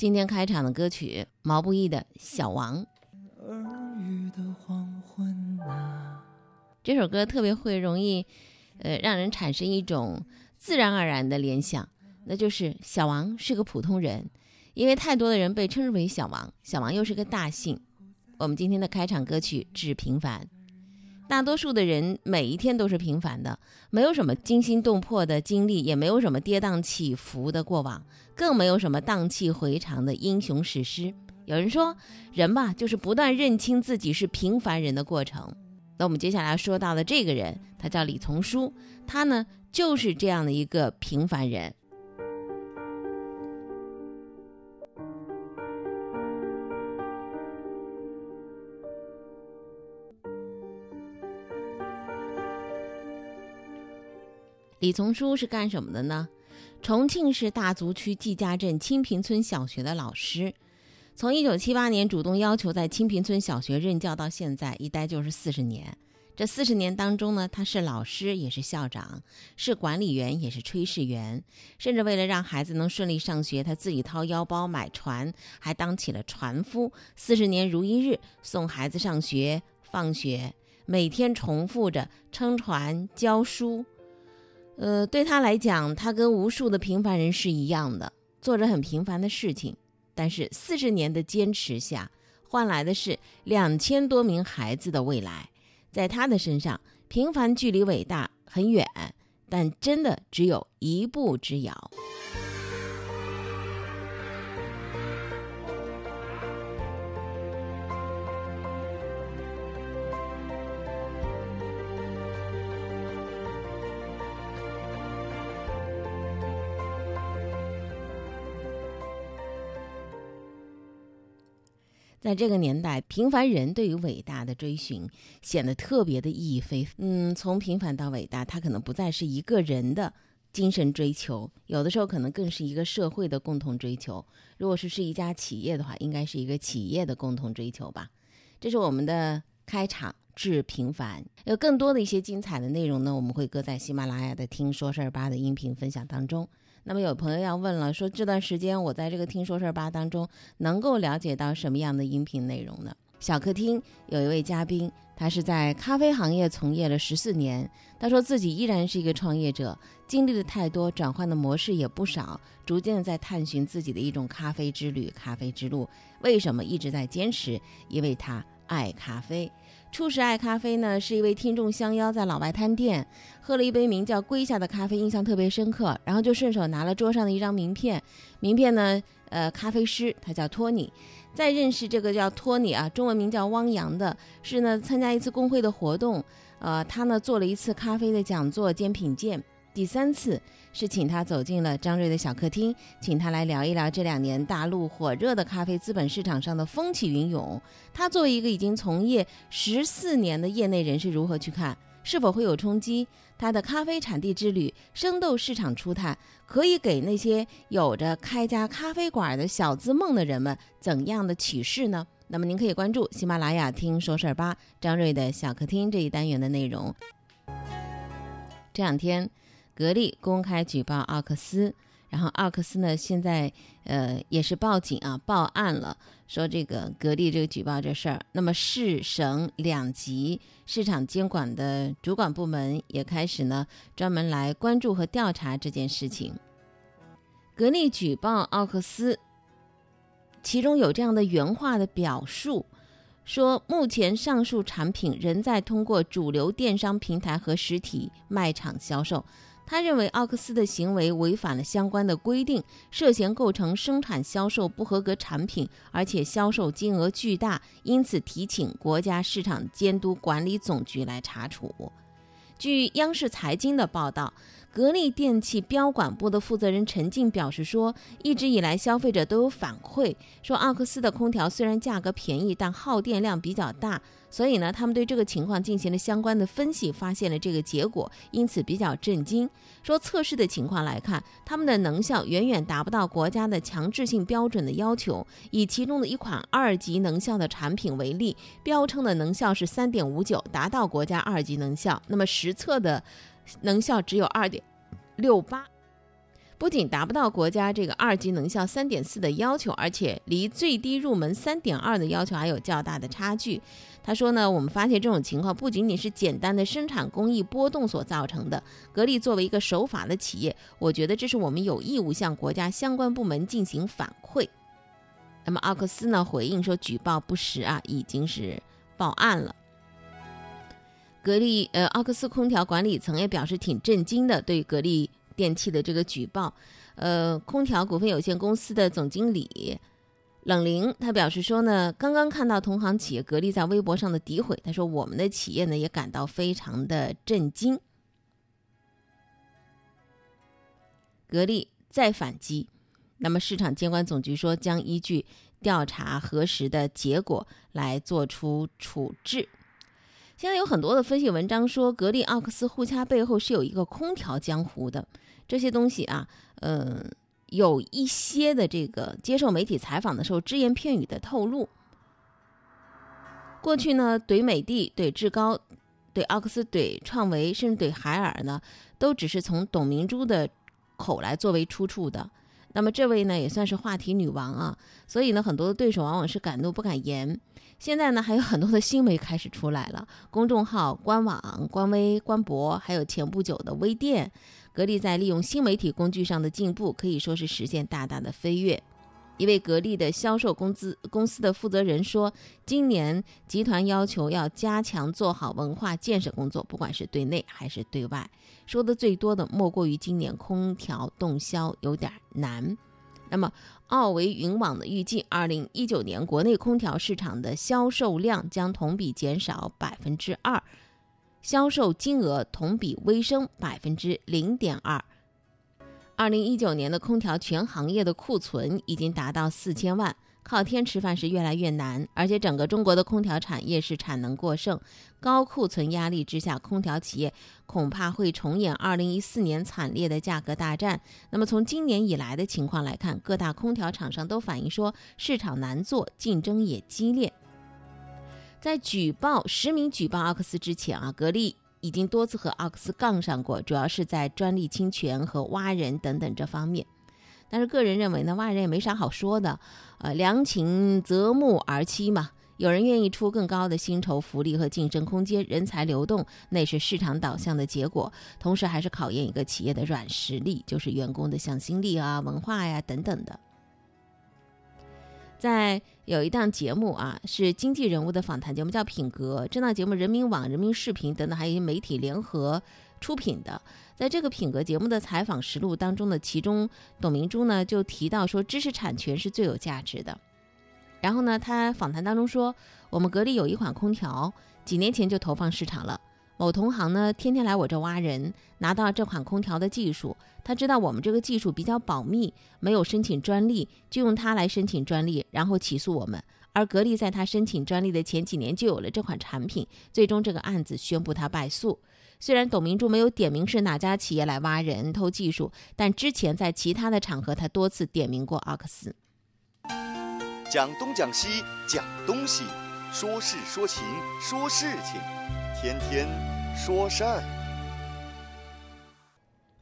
今天开场的歌曲毛不易的《小王》。这首歌特别会容易，呃，让人产生一种自然而然的联想，那就是小王是个普通人，因为太多的人被称之为小王，小王又是个大姓。我们今天的开场歌曲《致平凡》。大多数的人每一天都是平凡的，没有什么惊心动魄的经历，也没有什么跌宕起伏的过往，更没有什么荡气回肠的英雄史诗。有人说，人吧，就是不断认清自己是平凡人的过程。那我们接下来说到的这个人，他叫李从书，他呢就是这样的一个平凡人。李从书是干什么的呢？重庆市大足区季家镇清平村小学的老师，从一九七八年主动要求在清平村小学任教到现在，一待就是四十年。这四十年当中呢，他是老师，也是校长，是管理员，也是炊事员，甚至为了让孩子能顺利上学，他自己掏腰包买船，还当起了船夫。四十年如一日，送孩子上学、放学，每天重复着撑船、教书。呃，对他来讲，他跟无数的平凡人是一样的，做着很平凡的事情。但是四十年的坚持下，换来的是两千多名孩子的未来。在他的身上，平凡距离伟大很远，但真的只有一步之遥。在这个年代，平凡人对于伟大的追寻显得特别的意义非凡。嗯，从平凡到伟大，它可能不再是一个人的精神追求，有的时候可能更是一个社会的共同追求。如果是是一家企业的话，应该是一个企业的共同追求吧。这是我们的开场，致平凡。有更多的一些精彩的内容呢，我们会搁在喜马拉雅的“听说事儿吧”的音频分享当中。那么有朋友要问了，说这段时间我在这个听说事儿吧当中能够了解到什么样的音频内容呢？小客厅有一位嘉宾，他是在咖啡行业从业了十四年，他说自己依然是一个创业者，经历的太多，转换的模式也不少，逐渐在探寻自己的一种咖啡之旅、咖啡之路。为什么一直在坚持？因为他爱咖啡。初识爱咖啡呢，是一位听众相邀在老外滩店喝了一杯名叫“归下”的咖啡，印象特别深刻，然后就顺手拿了桌上的一张名片。名片呢，呃，咖啡师他叫托尼。在认识这个叫托尼啊，中文名叫汪洋的，是呢参加一次工会的活动，呃，他呢做了一次咖啡的讲座兼品鉴。第三次是请他走进了张瑞的小客厅，请他来聊一聊这两年大陆火热的咖啡资本市场上的风起云涌。他作为一个已经从业十四年的业内人士，如何去看？是否会有冲击？他的咖啡产地之旅、生豆市场初探，可以给那些有着开家咖啡馆的小资梦的人们怎样的启示呢？那么您可以关注喜马拉雅听说事儿吧，张瑞的小客厅这一单元的内容。这两天。格力公开举报奥克斯，然后奥克斯呢，现在呃也是报警啊，报案了，说这个格力这个举报这事儿。那么市省两级市场监管的主管部门也开始呢，专门来关注和调查这件事情。格力举报奥克斯，其中有这样的原话的表述，说目前上述产品仍在通过主流电商平台和实体卖场销售。他认为奥克斯的行为违反了相关的规定，涉嫌构成生产销售不合格产品，而且销售金额巨大，因此提请国家市场监督管理总局来查处。据央视财经的报道。格力电器标管部的负责人陈静表示说，一直以来消费者都有反馈，说奥克斯的空调虽然价格便宜，但耗电量比较大，所以呢，他们对这个情况进行了相关的分析，发现了这个结果，因此比较震惊。说测试的情况来看，他们的能效远远达不到国家的强制性标准的要求。以其中的一款二级能效的产品为例，标称的能效是三点五九，达到国家二级能效。那么实测的。能效只有二点六八，不仅达不到国家这个二级能效三点四的要求，而且离最低入门三点二的要求还有较大的差距。他说呢，我们发现这种情况不仅仅是简单的生产工艺波动所造成的。格力作为一个守法的企业，我觉得这是我们有义务向国家相关部门进行反馈。那么奥克斯呢回应说，举报不实啊，已经是报案了。格力呃，奥克斯空调管理层也表示挺震惊的，对格力电器的这个举报。呃，空调股份有限公司的总经理冷林他表示说呢，刚刚看到同行企业格力在微博上的诋毁，他说我们的企业呢也感到非常的震惊。格力再反击，那么市场监管总局说将依据调查核实的结果来做出处置。现在有很多的分析文章说，格力奥克斯互掐背后是有一个空调江湖的。这些东西啊，嗯，有一些的这个接受媒体采访的时候只言片语的透露。过去呢，怼美的、怼志高、怼奥克斯、怼创维，甚至怼海尔呢，都只是从董明珠的口来作为出处的。那么这位呢，也算是话题女王啊，所以呢，很多的对手往往是敢怒不敢言。现在呢，还有很多的新媒开始出来了，公众号、官网、官微、官博，还有前不久的微店，格力在利用新媒体工具上的进步，可以说是实现大大的飞跃。一位格力的销售公司公司的负责人说，今年集团要求要加强做好文化建设工作，不管是对内还是对外。说的最多的莫过于今年空调动销有点难。那么，奥维云网的预计，二零一九年国内空调市场的销售量将同比减少百分之二，销售金额同比微升百分之零点二。二零一九年的空调全行业的库存已经达到四千万。靠天吃饭是越来越难，而且整个中国的空调产业是产能过剩，高库存压力之下，空调企业恐怕会重演2014年惨烈的价格大战。那么从今年以来的情况来看，各大空调厂商都反映说市场难做，竞争也激烈。在举报实名举报奥克斯之前啊，格力已经多次和奥克斯杠上过，主要是在专利侵权和挖人等等这方面。但是个人认为呢，挖人也没啥好说的，呃，良禽择木而栖嘛。有人愿意出更高的薪酬福利和晋升空间，人才流动那是市场导向的结果，同时还是考验一个企业的软实力，就是员工的向心力啊、文化呀等等的。在有一档节目啊，是经济人物的访谈节目，叫《品格》。这档节目，人民网、人民视频等等，还有一些媒体联合出品的。在这个《品格》节目的采访实录当中呢，其中董明珠呢就提到说，知识产权是最有价值的。然后呢，他访谈当中说，我们格力有一款空调，几年前就投放市场了。某同行呢，天天来我这挖人，拿到这款空调的技术，他知道我们这个技术比较保密，没有申请专利，就用它来申请专利，然后起诉我们。而格力在他申请专利的前几年就有了这款产品，最终这个案子宣布他败诉。虽然董明珠没有点名是哪家企业来挖人偷技术，但之前在其他的场合，他多次点名过奥克斯。讲东讲西讲东西，说事说情说事情。天天说善。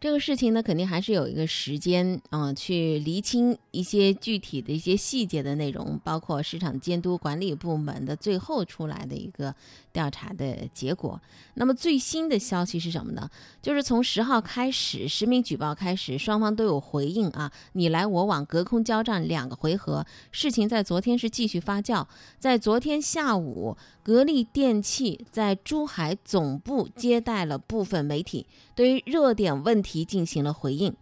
这个事情呢，肯定还是有一个时间啊，去厘清一些具体的一些细节的内容，包括市场监督管理部门的最后出来的一个。调查的结果，那么最新的消息是什么呢？就是从十号开始，实名举报开始，双方都有回应啊，你来我往，隔空交战两个回合。事情在昨天是继续发酵，在昨天下午，格力电器在珠海总部接待了部分媒体，对于热点问题提进行了回应。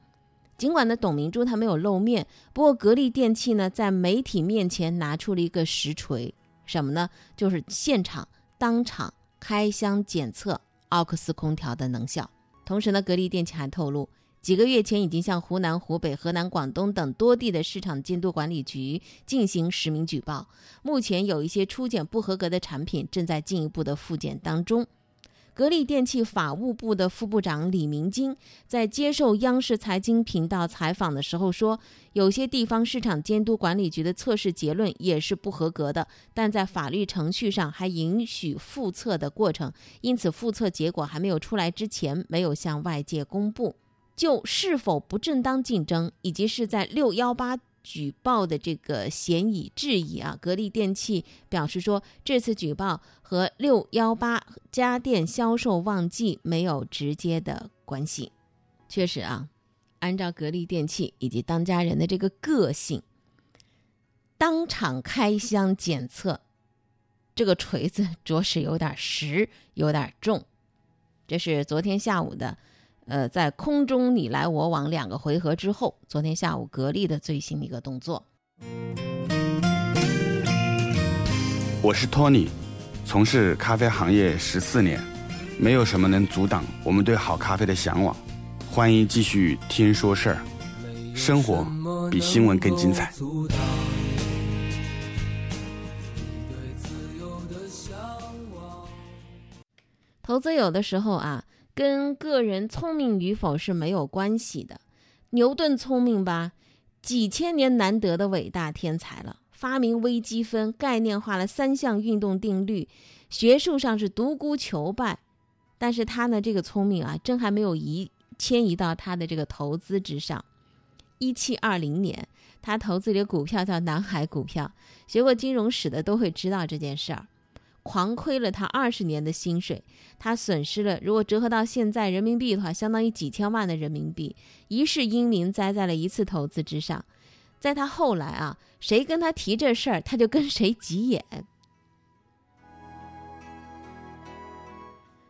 尽管呢，董明珠她没有露面，不过格力电器呢，在媒体面前拿出了一个实锤，什么呢？就是现场。当场开箱检测奥克斯空调的能效，同时呢，格力电器还透露，几个月前已经向湖南、湖北、河南、广东等多地的市场监督管理局进行实名举报，目前有一些初检不合格的产品正在进一步的复检当中。格力电器法务部的副部长李明金在接受央视财经频道采访的时候说，有些地方市场监督管理局的测试结论也是不合格的，但在法律程序上还允许复测的过程，因此复测结果还没有出来之前没有向外界公布。就是否不正当竞争，以及是在六幺八举报的这个嫌疑质疑啊，格力电器表示说，这次举报和六幺八家电销售旺季没有直接的关系。确实啊，按照格力电器以及当家人的这个个性，当场开箱检测，这个锤子着实有点实，有点重。这是昨天下午的。呃，在空中你来我往两个回合之后，昨天下午格力的最新的一个动作。我是托尼，从事咖啡行业十四年，没有什么能阻挡我们对好咖啡的向往。欢迎继续听说事儿，生活比新闻更精彩。投资有的时候啊。跟个人聪明与否是没有关系的。牛顿聪明吧，几千年难得的伟大天才了，发明微积分，概念化了三项运动定律，学术上是独孤求败。但是他呢，这个聪明啊，真还没有移迁移到他的这个投资之上。一七二零年，他投资的股票叫南海股票，学过金融史的都会知道这件事儿。狂亏了他二十年的薪水，他损失了，如果折合到现在人民币的话，相当于几千万的人民币。一世英名栽在了一次投资之上，在他后来啊，谁跟他提这事儿，他就跟谁急眼。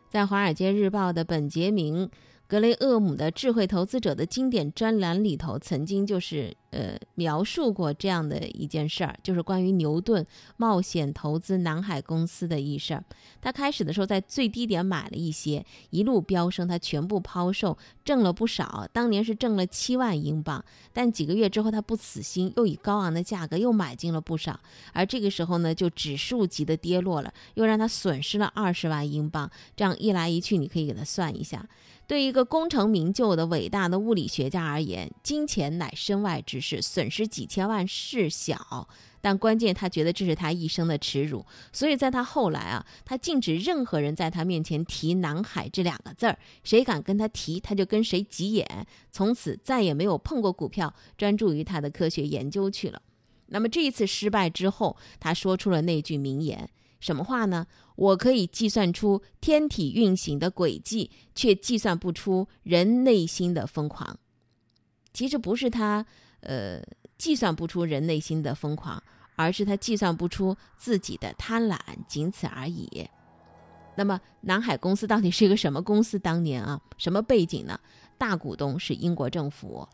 在《华尔街日报》的本杰明。格雷厄姆的《智慧投资者》的经典专栏里头，曾经就是呃描述过这样的一件事儿，就是关于牛顿冒险投资南海公司的一事儿。他开始的时候在最低点买了一些，一路飙升，他全部抛售，挣了不少。当年是挣了七万英镑，但几个月之后他不死心，又以高昂的价格又买进了不少。而这个时候呢，就指数级的跌落了，又让他损失了二十万英镑。这样一来一去，你可以给他算一下。对一个功成名就的伟大的物理学家而言，金钱乃身外之事，是损失几千万事小。但关键，他觉得这是他一生的耻辱，所以在他后来啊，他禁止任何人在他面前提“南海”这两个字儿，谁敢跟他提，他就跟谁急眼。从此再也没有碰过股票，专注于他的科学研究去了。那么这一次失败之后，他说出了那句名言。什么话呢？我可以计算出天体运行的轨迹，却计算不出人内心的疯狂。其实不是他，呃，计算不出人内心的疯狂，而是他计算不出自己的贪婪，仅此而已。那么，南海公司到底是一个什么公司？当年啊，什么背景呢？大股东是英国政府。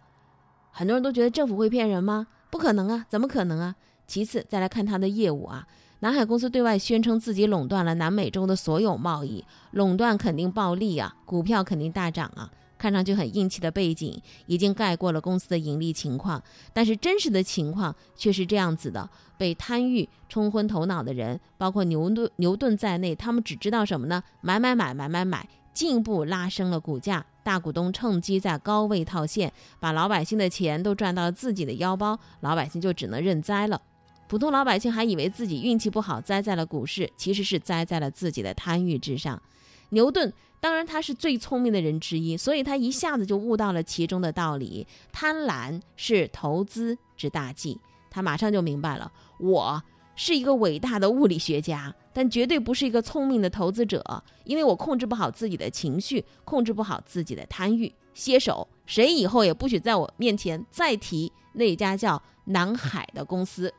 很多人都觉得政府会骗人吗？不可能啊，怎么可能啊？其次，再来看他的业务啊。南海公司对外宣称自己垄断了南美洲的所有贸易，垄断肯定暴利啊，股票肯定大涨啊，看上去很硬气的背景已经盖过了公司的盈利情况。但是真实的情况却是这样子的：被贪欲冲昏头脑的人，包括牛顿、牛顿在内，他们只知道什么呢？买买买买买买，进一步拉升了股价。大股东趁机在高位套现，把老百姓的钱都赚到了自己的腰包，老百姓就只能认栽了。普通老百姓还以为自己运气不好栽在了股市，其实是栽在了自己的贪欲之上。牛顿当然他是最聪明的人之一，所以他一下子就悟到了其中的道理：贪婪是投资之大忌。他马上就明白了，我是一个伟大的物理学家，但绝对不是一个聪明的投资者，因为我控制不好自己的情绪，控制不好自己的贪欲。歇手，谁以后也不许在我面前再提那家叫南海的公司。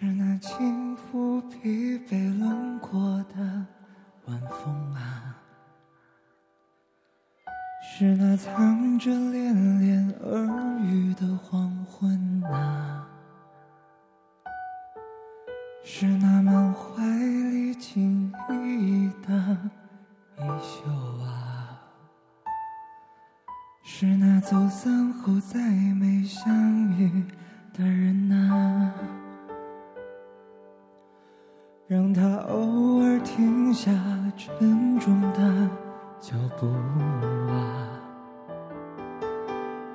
是那轻抚疲惫轮廓的晚风啊，是那藏着恋恋耳语的黄昏啊，是那满怀里情意的衣袖啊，是那走散后再没相遇的人啊。让他偶尔停下沉重的脚步啊，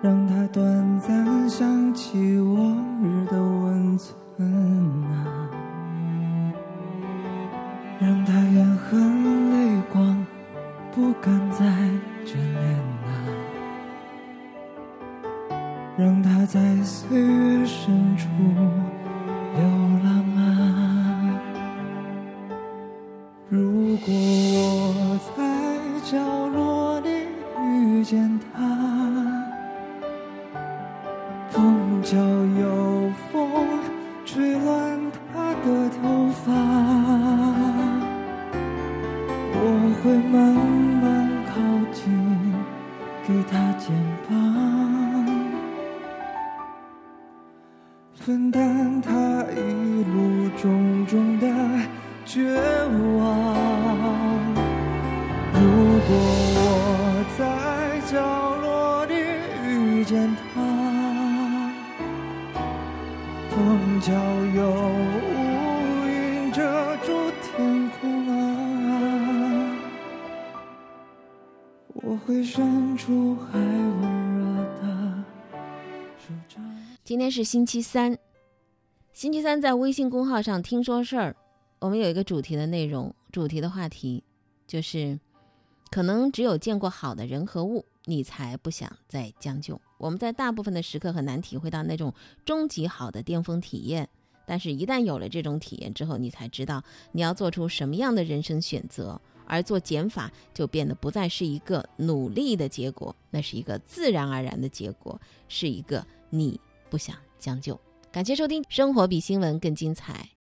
让他短暂想起往日的温存啊，让他眼含泪光，不敢再眷恋啊，让他在岁月深处流。分担他一路种种的绝望。如果我在角落里遇见他，碰巧有乌云遮住天空啊，我会伸出还温热的手掌。今天是星期三，星期三在微信公号上听说事儿，我们有一个主题的内容，主题的话题就是，可能只有见过好的人和物，你才不想再将就。我们在大部分的时刻很难体会到那种终极好的巅峰体验，但是，一旦有了这种体验之后，你才知道你要做出什么样的人生选择。而做减法就变得不再是一个努力的结果，那是一个自然而然的结果，是一个你不想将就。感谢收听，生活比新闻更精彩。